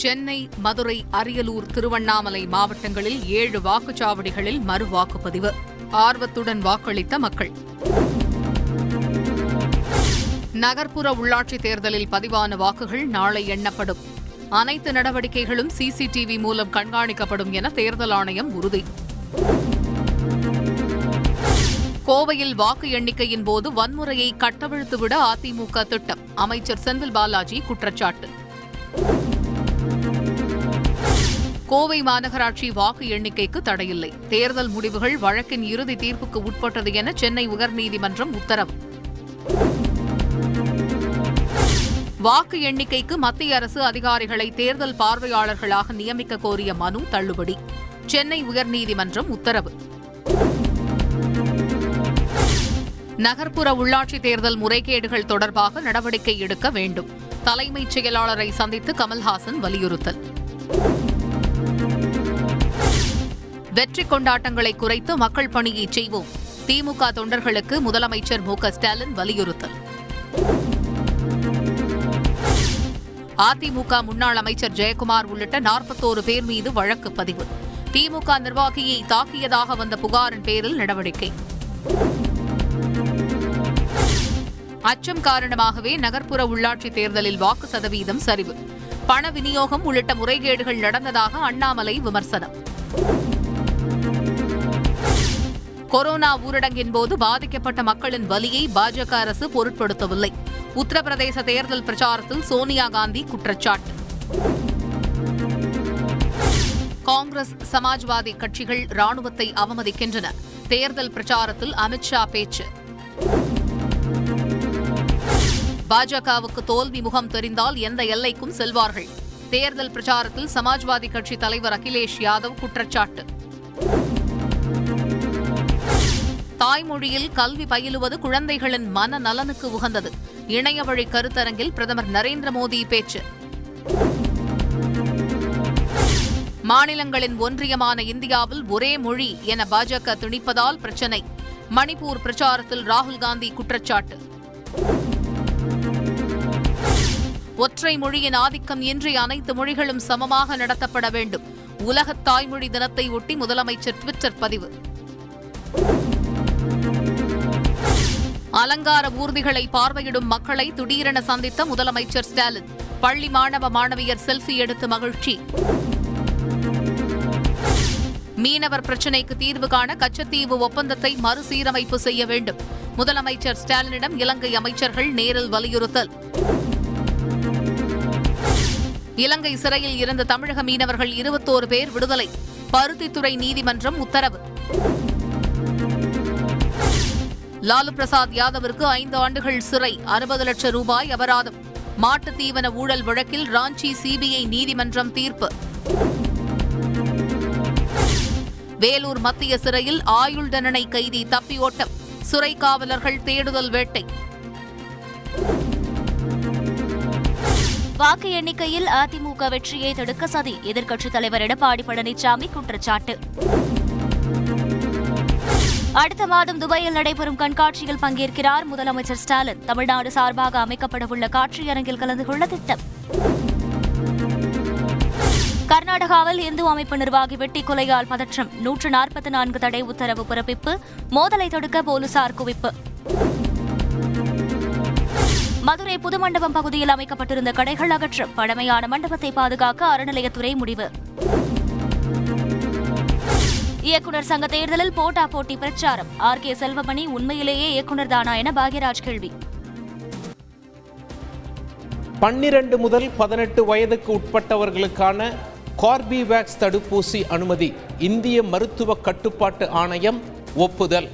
சென்னை மதுரை அரியலூர் திருவண்ணாமலை மாவட்டங்களில் ஏழு வாக்குச்சாவடிகளில் மறு வாக்குப்பதிவு ஆர்வத்துடன் வாக்களித்த மக்கள். நகர்ப்புற உள்ளாட்சித் தேர்தலில் பதிவான வாக்குகள் நாளை எண்ணப்படும். அனைத்து நடவடிக்கைகளும் சிசிடிவி மூலம் கண்காணிக்கப்படும் என தேர்தல் ஆணையம் உறுதி. கோவையில் வாக்கு எண்ணிக்கையின் போது வன்முறையை கட்டவிழ்த்துவிட அதிமுக திட்டம். அமைச்சர் செந்தில் பாலாஜி குற்றச்சாட்டு. கோவை மாநகராட்சி வாக்கு எண்ணிக்கைக்கு தடையில்லை. தேர்தல் முடிவுகள் வழக்கின் இறுதி தீர்ப்புக்கு உட்பட்டது என சென்னை உயர்நீதிமன்றம் உத்தரவு. வாக்கு எண்ணிக்கைக்கு மத்திய அரசு அதிகாரிகளை தேர்தல் பார்வையாளர்களாக நியமிக்க கோரிய மனு தள்ளுபடி. சென்னை உயர்நீதிமன்றம் உத்தரவு. நகர்ப்புற உள்ளாட்சி தேர்தல் முறைகேடுகள் தொடர்பாக நடவடிக்கை எடுக்க வேண்டும். தலைமைச் செயலாளரை சந்தித்து கமல்ஹாசன் வலியுறுத்தல். வெற்றி கொண்டாட்டங்களை குறைத்து மக்கள் பணியை செய்வோம். திமுக தொண்டர்களுக்கு முதலமைச்சர் மு ஸ்டாலின் வலியுறுத்தல். அதிமுக முன்னாள் அமைச்சர் ஜெயக்குமார் உள்ளிட்ட நாற்பத்தோரு பேர் மீது வழக்கு பதிவு. திமுக நிர்வாகியை தாக்கியதாக வந்த புகாரின் பேரில் நடவடிக்கை. அச்சம் காரணமாகவே நகர்ப்புற உள்ளாட்சித் தேர்தலில் வாக்கு சதவீதம் சரிவு. பண விநியோகம் உள்ளிட்ட முறைகேடுகள் நடந்ததாக அண்ணாமலை விமர்சனம். கொரோனா ஊரடங்கின் போது பாதிக்கப்பட்ட மக்களின் வலியை பாஜக அரசு பொருட்படுத்தவில்லை. உத்தரப்பிரதேச தேர்தல் பிரச்சாரத்தில் சோனியா காந்தி குற்றச்சாட்டு. காங்கிரஸ் சமாஜ்வாதி கட்சிகள் ராணுவத்தை அவமதிக்கின்றன. தேர்தல் பிரச்சாரத்தில் அமித்ஷா பேச்சு. பாஜகவுக்கு தோல்வி முகம் தெரிந்தால் எந்த எல்லைக்கும் செல்வார்கள். தேர்தல் பிரச்சாரத்தில் சமாஜ்வாதி கட்சி தலைவர் அகிலேஷ் யாதவ் குற்றச்சாட்டு. தாய்மொழியில் கல்வி பயிலுவது குழந்தைகளின் மன நலனுக்கு உகந்தது. இணையவழி கருத்தரங்கில் பிரதமர் நரேந்திர மோடி பேச்சு. மாநிலங்களின் ஒன்றியமான இந்தியாவில் ஒரே மொழி என பாஜக திணிப்பதால் பிரச்சினை. மணிப்பூர் பிரச்சாரத்தில் ராகுல் காந்தி குற்றச்சாட்டு. ஒற்றை மொழியின் ஆதிக்கம் இன்றி அனைத்து மொழிகளும் சமமாக நடத்தப்பட வேண்டும். உலக தாய்மொழி தினத்தை ஒட்டி முதலமைச்சர் டுவிட்டர் பதிவு. அலங்கார ஊர்திகளை பார்வையிடும் மக்களை திடீரென சந்தித்த முதலமைச்சர் ஸ்டாலின். பள்ளி மாணவ மாணவியர் செல்ஃபி எடுத்து மகிழ்ச்சி. மீனவர் பிரச்சினைக்கு தீர்வு காண கச்சத்தீவு ஒப்பந்தத்தை மறுசீரமைப்பு செய்ய வேண்டும். முதலமைச்சர் ஸ்டாலினிடம் இலங்கை அமைச்சர்கள் நேரில் வலியுறுத்தல். இலங்கை சிறையில் இருந்த தமிழக மீனவர்கள் இருபத்தோரு பேர் விடுதலை. பருத்தித்துறை நீதிமன்றம் உத்தரவு. லாலு பிரசாத் யாதவிற்கு ஐந்து ஆண்டுகள் சிறை அறுபது லட்சம் ரூபாய் அபராதம். மாட்டுத் தீவன ஊழல் வழக்கில் ராஞ்சி சிபிஐ நீதிமன்றம் தீர்ப்பு. வேலூர் மத்திய சிறையில் ஆயுள் தண்டனை கைதி தப்பியோட்டம் சிறை காவலர்கள் தேடுதல் வேட்டை. வாக்கு எண்ணிக்கையில் அதிமுக வெற்றியை தடுக்க சதி எதிர்க்கட்சித் தலைவர் எடப்பாடி பழனிசாமி குற்றச்சாட்டு. அடுத்த மாதம் துபாயில் நடைபெறும் கண்காட்சியில் பங்கேற்கிறார் முதலமைச்சர் ஸ்டாலின். தமிழ்நாடு சார்பாக அமைக்கப்படவுள்ள காட்சியரங்கில் கலந்து கொள்ள திட்டம். கர்நாடகாவில் இந்து அமைப்பு நிர்வாகி வெட்டி கொலையால் பதற்றம். நூற்று நாற்பத்தி நான்கு தடை உத்தரவு பிறப்பிப்பு. மோதலை தடுக்க போலீசார் குவிப்பு. மதுரை புதுமண்டபம் பகுதியில் அமைக்கப்பட்டிருந்த கடைகள் அகற்றம். பழமையான மண்டபத்தை பாதுகாக்க அறநிலையத்துறை முடிவு. இயக்குநர் சங்க தேர்தலில் போட்டா போட்டி பிரச்சாரம். ஆர். கே. செல்வமணி உண்மையிலேயே இயக்குநர் தானா என பாக்யராஜ் கேள்வி. பன்னிரண்டு முதல் பதினெட்டு வயதுக்கு உட்பட்டவர்களுக்கான கார்பிவேக்ஸ் தடுப்பூசி அனுமதி. இந்திய மருத்துவ கட்டுப்பாட்டு ஆணையம் ஒப்புதல்.